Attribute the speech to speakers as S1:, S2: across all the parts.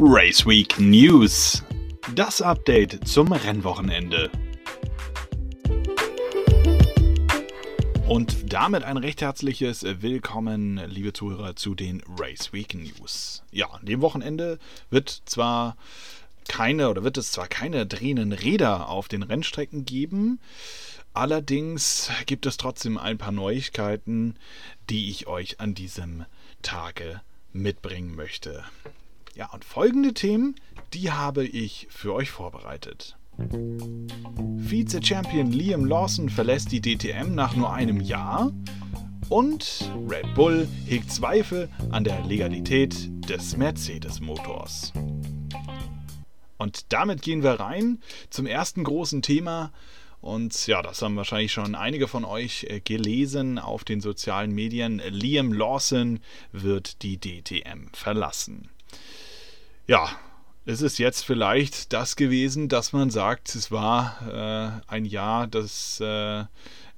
S1: Race Week News. Das Update zum Rennwochenende. Und damit ein recht herzliches Willkommen, liebe Zuhörer, zu den Race Week News. Ja, an dem Wochenende wird zwar keine oder wird es zwar keine drehenden Räder auf den Rennstrecken geben, allerdings gibt es trotzdem ein paar Neuigkeiten, die ich euch an diesem Tage mitbringen möchte. Ja, und folgende Themen, die habe ich für euch vorbereitet. Vize-Champion Liam Lawson verlässt die DTM nach nur einem Jahr und Red Bull hegt Zweifel an der Legalität des Mercedes-Motors. Und damit gehen wir rein zum ersten großen Thema. Und ja, das haben wahrscheinlich schon einige von euch äh, gelesen auf den sozialen Medien. Liam Lawson wird die DTM verlassen. Ja, ist es jetzt vielleicht das gewesen, dass man sagt, es war äh, ein Jahr, das äh,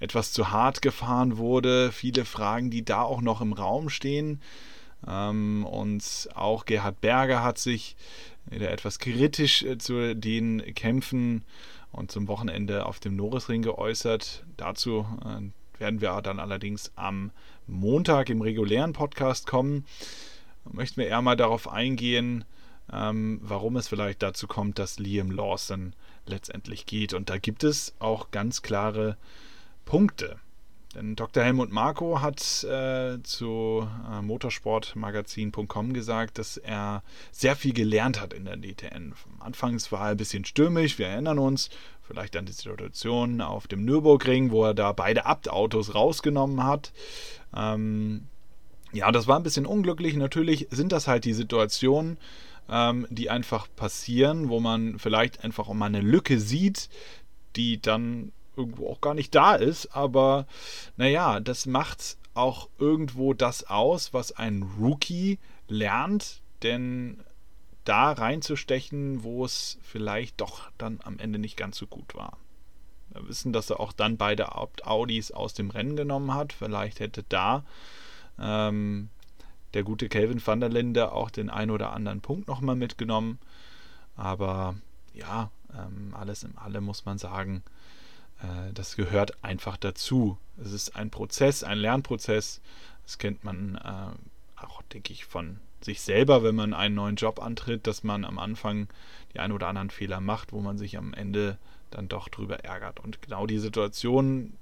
S1: etwas zu hart gefahren wurde. Viele Fragen, die da auch noch im Raum stehen. Ähm, und auch Gerhard Berger hat sich wieder etwas kritisch äh, zu den Kämpfen und zum Wochenende auf dem Norrisring geäußert. Dazu äh, werden wir dann allerdings am Montag im regulären Podcast kommen. Möchten wir eher mal darauf eingehen, ähm, warum es vielleicht dazu kommt, dass Liam Lawson letztendlich geht. Und da gibt es auch ganz klare Punkte. Denn Dr. Helmut Marko hat äh, zu äh, motorsportmagazin.com gesagt, dass er sehr viel gelernt hat in der DTN. Anfangs war er ein bisschen stürmisch, wir erinnern uns vielleicht an die Situation auf dem Nürburgring, wo er da beide Abt-Autos rausgenommen hat. Ähm, ja, das war ein bisschen unglücklich. Natürlich sind das halt die Situationen, ähm, die einfach passieren, wo man vielleicht einfach auch mal eine Lücke sieht, die dann irgendwo auch gar nicht da ist. Aber naja, das macht auch irgendwo das aus, was ein Rookie lernt, denn da reinzustechen, wo es vielleicht doch dann am Ende nicht ganz so gut war. Wir wissen, dass er auch dann beide Audis aus dem Rennen genommen hat. Vielleicht hätte da ähm, der gute Kelvin van der Linde auch den ein oder anderen Punkt nochmal mitgenommen. Aber ja, ähm, alles in allem muss man sagen, äh, das gehört einfach dazu. Es ist ein Prozess, ein Lernprozess. Das kennt man äh, auch, denke ich, von sich selber, wenn man einen neuen Job antritt, dass man am Anfang die ein oder anderen Fehler macht, wo man sich am Ende dann doch drüber ärgert. Und genau die Situation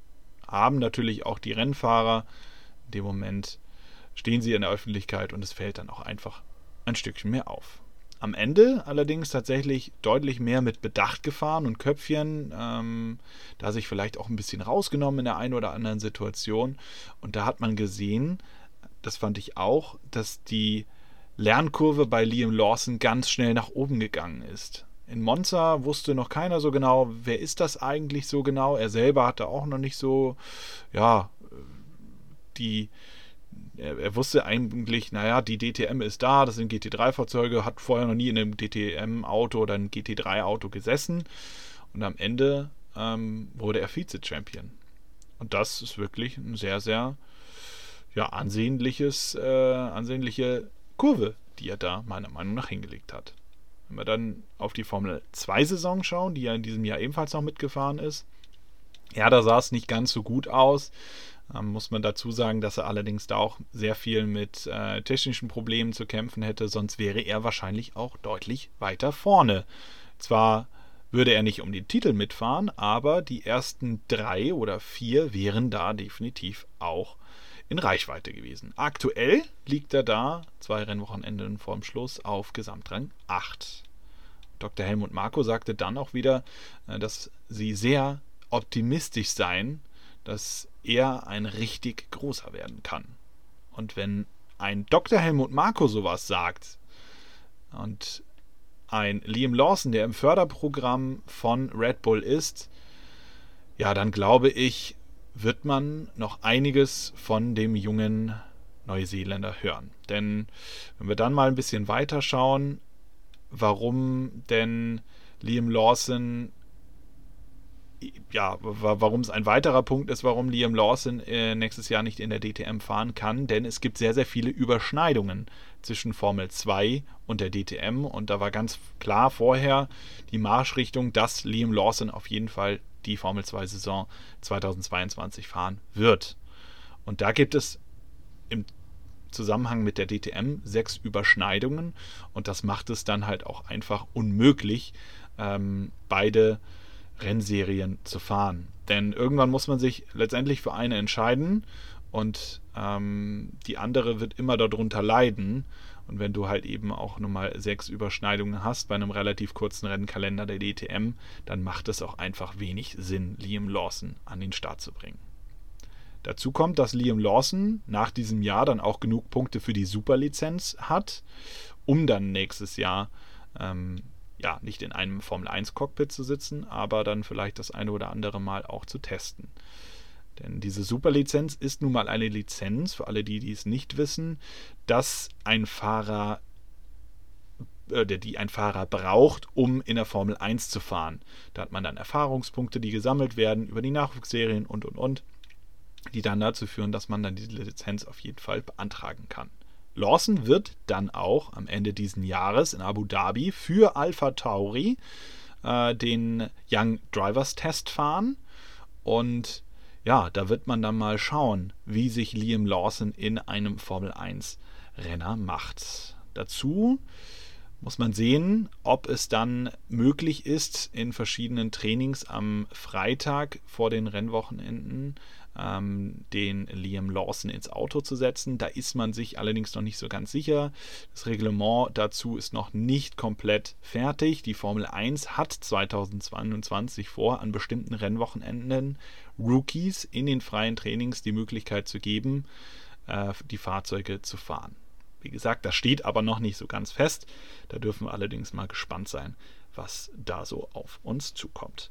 S1: haben natürlich auch die Rennfahrer in dem Moment stehen sie in der Öffentlichkeit und es fällt dann auch einfach ein Stückchen mehr auf. Am Ende allerdings tatsächlich deutlich mehr mit Bedacht gefahren und Köpfchen, ähm, da sich vielleicht auch ein bisschen rausgenommen in der einen oder anderen Situation. Und da hat man gesehen, das fand ich auch, dass die Lernkurve bei Liam Lawson ganz schnell nach oben gegangen ist. In Monza wusste noch keiner so genau, wer ist das eigentlich so genau. Er selber hatte auch noch nicht so, ja, die, er, er, wusste eigentlich, naja, die DTM ist da, das sind GT3-Fahrzeuge, hat vorher noch nie in einem DTM-Auto oder einem GT3-Auto gesessen. Und am Ende ähm, wurde er Vize-Champion. Und das ist wirklich ein sehr, sehr ja, ansehnliches, äh, ansehnliche Kurve, die er da meiner Meinung nach hingelegt hat. Wenn wir dann auf die Formel 2-Saison schauen, die ja in diesem Jahr ebenfalls noch mitgefahren ist, ja, da sah es nicht ganz so gut aus. Ähm, muss man dazu sagen, dass er allerdings da auch sehr viel mit äh, technischen Problemen zu kämpfen hätte, sonst wäre er wahrscheinlich auch deutlich weiter vorne. Zwar würde er nicht um den Titel mitfahren, aber die ersten drei oder vier wären da definitiv auch in Reichweite gewesen. Aktuell liegt er da, zwei Rennwochenenden vorm Schluss, auf Gesamtrang 8. Dr. Helmut Marko sagte dann auch wieder, äh, dass sie sehr optimistisch seien, dass er ein richtig großer werden kann. Und wenn ein Dr. Helmut Marko sowas sagt und ein Liam Lawson, der im Förderprogramm von Red Bull ist, ja, dann glaube ich, wird man noch einiges von dem jungen Neuseeländer hören. Denn wenn wir dann mal ein bisschen weiter schauen, warum denn Liam Lawson ja, warum es ein weiterer Punkt ist, warum Liam Lawson äh, nächstes Jahr nicht in der DTM fahren kann, denn es gibt sehr, sehr viele Überschneidungen zwischen Formel 2 und der DTM und da war ganz klar vorher die Marschrichtung, dass Liam Lawson auf jeden Fall die Formel 2 Saison 2022 fahren wird. Und da gibt es im Zusammenhang mit der DTM sechs Überschneidungen. Und das macht es dann halt auch einfach unmöglich, ähm, beide Rennserien zu fahren. Denn irgendwann muss man sich letztendlich für eine entscheiden und ähm, die andere wird immer darunter leiden. Und wenn du halt eben auch nur mal sechs Überschneidungen hast bei einem relativ kurzen Rennkalender der DTM, dann macht es auch einfach wenig Sinn, Liam Lawson an den Start zu bringen. Dazu kommt, dass Liam Lawson nach diesem Jahr dann auch genug Punkte für die Superlizenz hat, um dann nächstes Jahr ähm, ja nicht in einem Formel 1 Cockpit zu sitzen, aber dann vielleicht das eine oder andere Mal auch zu testen. Denn diese Superlizenz ist nun mal eine Lizenz, für alle, die dies nicht wissen, dass ein Fahrer äh, die ein Fahrer braucht, um in der Formel 1 zu fahren. Da hat man dann Erfahrungspunkte, die gesammelt werden über die Nachwuchsserien und und und die dann dazu führen, dass man dann diese Lizenz auf jeden Fall beantragen kann. Lawson wird dann auch am Ende dieses Jahres in Abu Dhabi für Alpha Tauri äh, den Young Drivers Test fahren. Und ja, da wird man dann mal schauen, wie sich Liam Lawson in einem Formel 1 Renner macht. Dazu muss man sehen, ob es dann möglich ist, in verschiedenen Trainings am Freitag vor den Rennwochenenden ähm, den Liam Lawson ins Auto zu setzen. Da ist man sich allerdings noch nicht so ganz sicher. Das Reglement dazu ist noch nicht komplett fertig. Die Formel 1 hat 2022 vor, an bestimmten Rennwochenenden Rookies in den freien Trainings die Möglichkeit zu geben, äh, die Fahrzeuge zu fahren. Wie gesagt, das steht aber noch nicht so ganz fest. Da dürfen wir allerdings mal gespannt sein, was da so auf uns zukommt.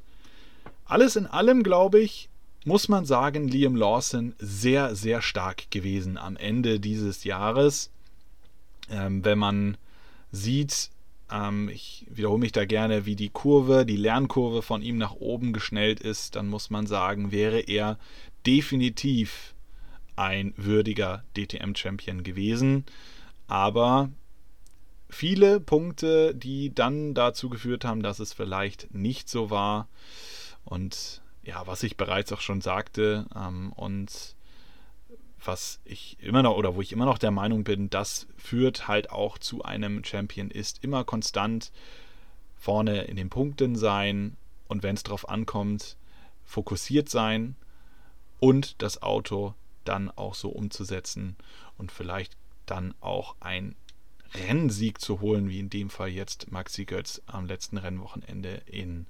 S1: Alles in allem, glaube ich, muss man sagen, Liam Lawson sehr, sehr stark gewesen am Ende dieses Jahres. Ähm, wenn man sieht, ähm, ich wiederhole mich da gerne, wie die Kurve, die Lernkurve von ihm nach oben geschnellt ist, dann muss man sagen, wäre er definitiv ein würdiger DTM-Champion gewesen. Aber viele Punkte, die dann dazu geführt haben, dass es vielleicht nicht so war. Und ja, was ich bereits auch schon sagte ähm, und was ich immer noch oder wo ich immer noch der Meinung bin, das führt halt auch zu einem Champion ist immer konstant vorne in den Punkten sein und wenn es darauf ankommt, fokussiert sein und das Auto dann auch so umzusetzen und vielleicht dann auch ein Rennsieg zu holen, wie in dem Fall jetzt Maxi Götz am letzten Rennwochenende in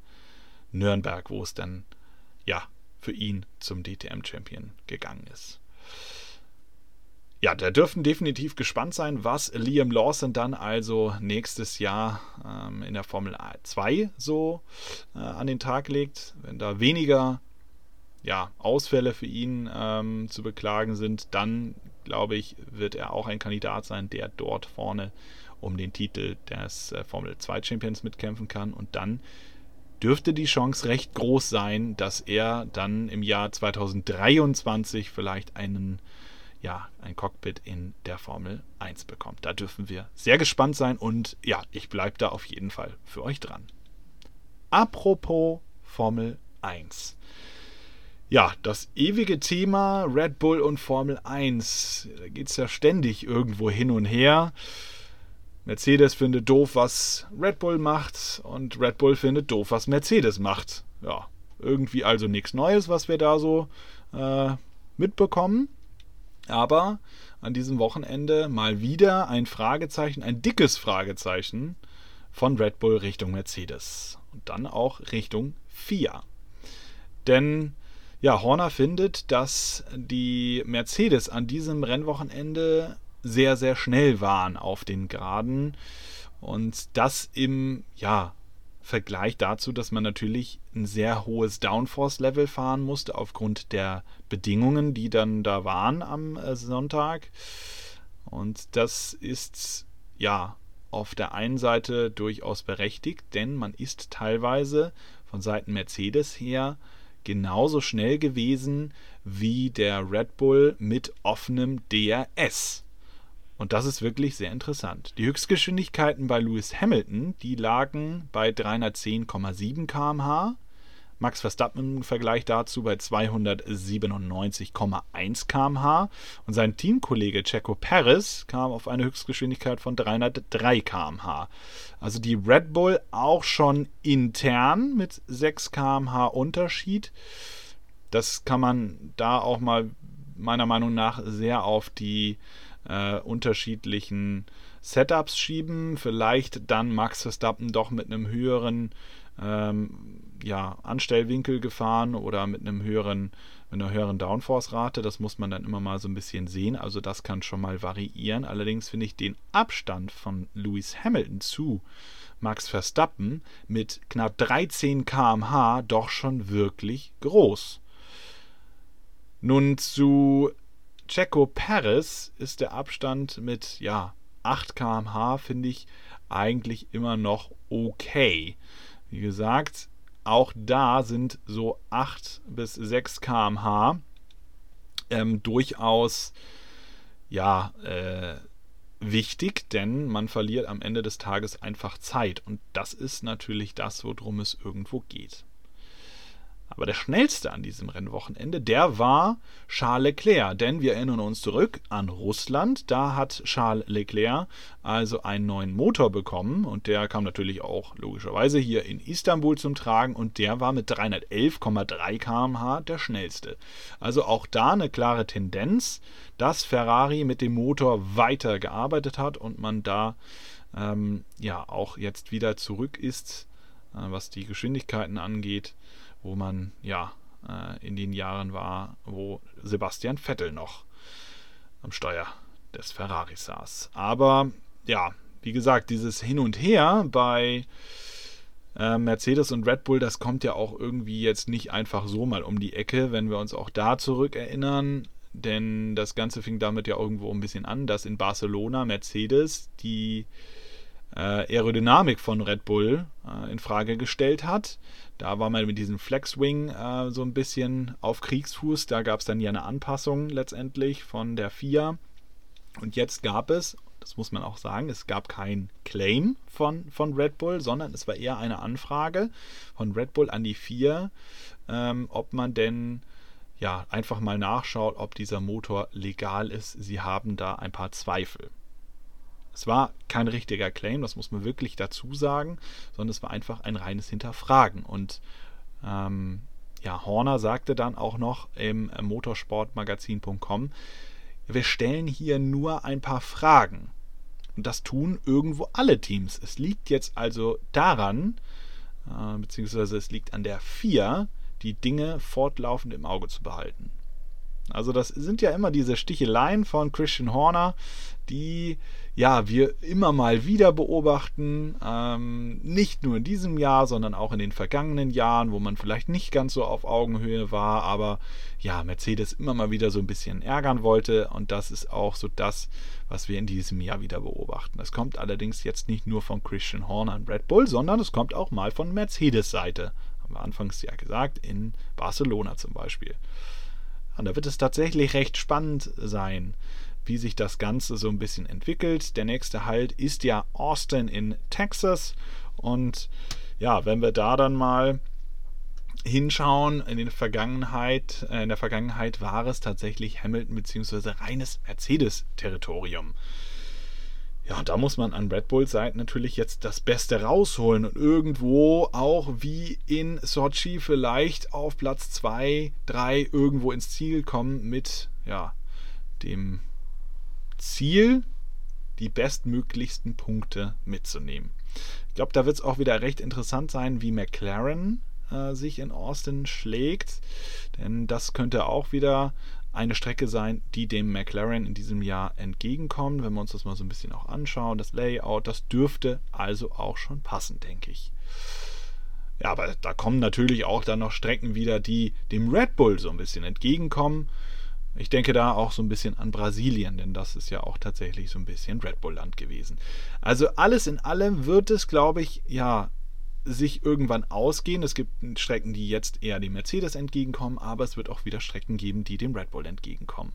S1: Nürnberg, wo es dann ja, für ihn zum DTM-Champion gegangen ist. Ja, da dürfen definitiv gespannt sein, was Liam Lawson dann also nächstes Jahr ähm, in der Formel 2 so äh, an den Tag legt. Wenn da weniger ja, Ausfälle für ihn ähm, zu beklagen sind, dann glaube ich, wird er auch ein Kandidat sein, der dort vorne um den Titel des äh, Formel 2 Champions mitkämpfen kann und dann dürfte die Chance recht groß sein, dass er dann im Jahr 2023 vielleicht einen ja, ein Cockpit in der Formel 1 bekommt. Da dürfen wir sehr gespannt sein und ja, ich bleibe da auf jeden Fall für euch dran. Apropos Formel 1. Ja, das ewige Thema Red Bull und Formel 1. Da geht es ja ständig irgendwo hin und her. Mercedes findet doof, was Red Bull macht und Red Bull findet doof, was Mercedes macht. Ja, irgendwie also nichts Neues, was wir da so äh, mitbekommen. Aber an diesem Wochenende mal wieder ein Fragezeichen, ein dickes Fragezeichen von Red Bull Richtung Mercedes und dann auch Richtung FIA. Denn ja, Horner findet, dass die Mercedes an diesem Rennwochenende sehr, sehr schnell waren auf den Geraden. Und das im ja, Vergleich dazu, dass man natürlich ein sehr hohes Downforce-Level fahren musste aufgrund der Bedingungen, die dann da waren am äh, Sonntag. Und das ist ja auf der einen Seite durchaus berechtigt, denn man ist teilweise von Seiten Mercedes her genauso schnell gewesen wie der Red Bull mit offenem DRS. Und das ist wirklich sehr interessant. Die Höchstgeschwindigkeiten bei Lewis Hamilton, die lagen bei 310,7 km/h. Max Verstappen im Vergleich dazu bei 297,1 km/h. Und sein Teamkollege Checo Perez kam auf eine Höchstgeschwindigkeit von 303 km/h. Also die Red Bull auch schon intern mit 6 km/h Unterschied. Das kann man da auch mal meiner Meinung nach sehr auf die äh, unterschiedlichen Setups schieben. Vielleicht dann Max Verstappen doch mit einem höheren ähm, ja, Anstellwinkel gefahren oder mit einem höheren mit einer höheren Downforce-Rate. Das muss man dann immer mal so ein bisschen sehen. Also das kann schon mal variieren. Allerdings finde ich den Abstand von Lewis Hamilton zu Max Verstappen mit knapp 13 km/h doch schon wirklich groß. Nun zu Checo Perez ist der Abstand mit ja, 8 km/h, finde ich, eigentlich immer noch okay. Wie gesagt, auch da sind so 8 bis 6 km/h ähm, durchaus ja, äh, wichtig, denn man verliert am Ende des Tages einfach Zeit. Und das ist natürlich das, worum es irgendwo geht. Aber der schnellste an diesem Rennwochenende, der war Charles Leclerc. Denn wir erinnern uns zurück an Russland. Da hat Charles Leclerc also einen neuen Motor bekommen. Und der kam natürlich auch logischerweise hier in Istanbul zum Tragen. Und der war mit 311,3 km/h der schnellste. Also auch da eine klare Tendenz, dass Ferrari mit dem Motor weiter gearbeitet hat und man da ähm, ja auch jetzt wieder zurück ist, äh, was die Geschwindigkeiten angeht wo man ja äh, in den Jahren war, wo Sebastian Vettel noch am Steuer des Ferrari saß. Aber ja, wie gesagt, dieses Hin und Her bei äh, Mercedes und Red Bull, das kommt ja auch irgendwie jetzt nicht einfach so mal um die Ecke, wenn wir uns auch da zurückerinnern. Denn das Ganze fing damit ja irgendwo ein bisschen an, dass in Barcelona Mercedes die Aerodynamik von Red Bull äh, in Frage gestellt hat. Da war man mit diesem Flexwing äh, so ein bisschen auf Kriegsfuß. Da gab es dann ja eine Anpassung letztendlich von der FIA. Und jetzt gab es, das muss man auch sagen, es gab kein Claim von, von Red Bull, sondern es war eher eine Anfrage von Red Bull an die FIA, ähm, ob man denn ja einfach mal nachschaut, ob dieser Motor legal ist. Sie haben da ein paar Zweifel. Es war kein richtiger Claim, das muss man wirklich dazu sagen, sondern es war einfach ein reines Hinterfragen. Und ähm, ja, Horner sagte dann auch noch im motorsportmagazin.com, wir stellen hier nur ein paar Fragen. Und das tun irgendwo alle Teams. Es liegt jetzt also daran, äh, beziehungsweise es liegt an der FIA, die Dinge fortlaufend im Auge zu behalten. Also das sind ja immer diese Sticheleien von Christian Horner, die ja wir immer mal wieder beobachten, ähm, nicht nur in diesem Jahr, sondern auch in den vergangenen Jahren, wo man vielleicht nicht ganz so auf Augenhöhe war, aber ja Mercedes immer mal wieder so ein bisschen ärgern wollte und das ist auch so das, was wir in diesem Jahr wieder beobachten. Das kommt allerdings jetzt nicht nur von Christian Horner und Red Bull, sondern es kommt auch mal von Mercedes Seite. Haben wir anfangs ja gesagt, in Barcelona zum Beispiel. Und da wird es tatsächlich recht spannend sein, wie sich das Ganze so ein bisschen entwickelt. Der nächste Halt ist ja Austin in Texas. Und ja, wenn wir da dann mal hinschauen, in der Vergangenheit, äh, in der Vergangenheit war es tatsächlich Hamilton bzw. reines Mercedes-Territorium. Ja, da muss man an Red Bulls Seite natürlich jetzt das Beste rausholen und irgendwo auch wie in Sochi vielleicht auf Platz 2, 3 irgendwo ins Ziel kommen mit ja, dem Ziel, die bestmöglichsten Punkte mitzunehmen. Ich glaube, da wird es auch wieder recht interessant sein, wie McLaren äh, sich in Austin schlägt, denn das könnte auch wieder eine Strecke sein, die dem McLaren in diesem Jahr entgegenkommt. Wenn wir uns das mal so ein bisschen auch anschauen, das Layout, das dürfte also auch schon passen, denke ich. Ja, aber da kommen natürlich auch dann noch Strecken wieder, die dem Red Bull so ein bisschen entgegenkommen. Ich denke da auch so ein bisschen an Brasilien, denn das ist ja auch tatsächlich so ein bisschen Red Bull Land gewesen. Also alles in allem wird es, glaube ich, ja, sich irgendwann ausgehen. Es gibt Strecken, die jetzt eher dem Mercedes entgegenkommen, aber es wird auch wieder Strecken geben, die dem Red Bull entgegenkommen.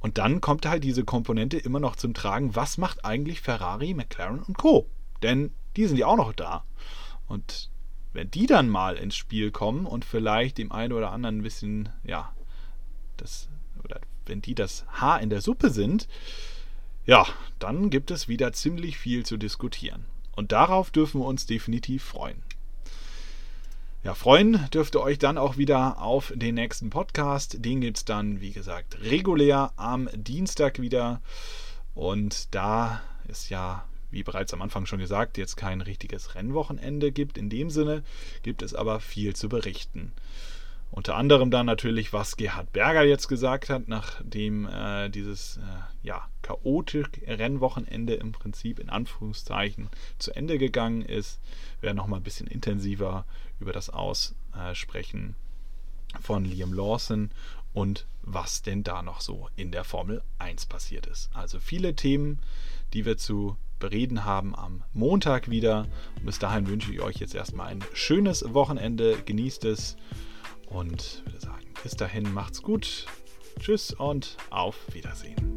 S1: Und dann kommt halt diese Komponente immer noch zum Tragen, was macht eigentlich Ferrari, McLaren und Co. Denn die sind ja auch noch da. Und wenn die dann mal ins Spiel kommen und vielleicht dem einen oder anderen ein bisschen, ja, das, oder wenn die das Haar in der Suppe sind, ja, dann gibt es wieder ziemlich viel zu diskutieren. Und darauf dürfen wir uns definitiv freuen. Ja, freuen dürft ihr euch dann auch wieder auf den nächsten Podcast. Den gibt es dann, wie gesagt, regulär am Dienstag wieder. Und da ist ja, wie bereits am Anfang schon gesagt, jetzt kein richtiges Rennwochenende gibt. In dem Sinne gibt es aber viel zu berichten. Unter anderem dann natürlich, was Gerhard Berger jetzt gesagt hat, nachdem äh, dieses äh, ja, chaotische Rennwochenende im Prinzip in Anführungszeichen zu Ende gegangen ist. Wir werden nochmal ein bisschen intensiver über das Aussprechen von Liam Lawson und was denn da noch so in der Formel 1 passiert ist. Also viele Themen, die wir zu bereden haben am Montag wieder. Und bis dahin wünsche ich euch jetzt erstmal ein schönes Wochenende. Genießt es und würde sagen, bis dahin macht's gut. Tschüss und auf Wiedersehen.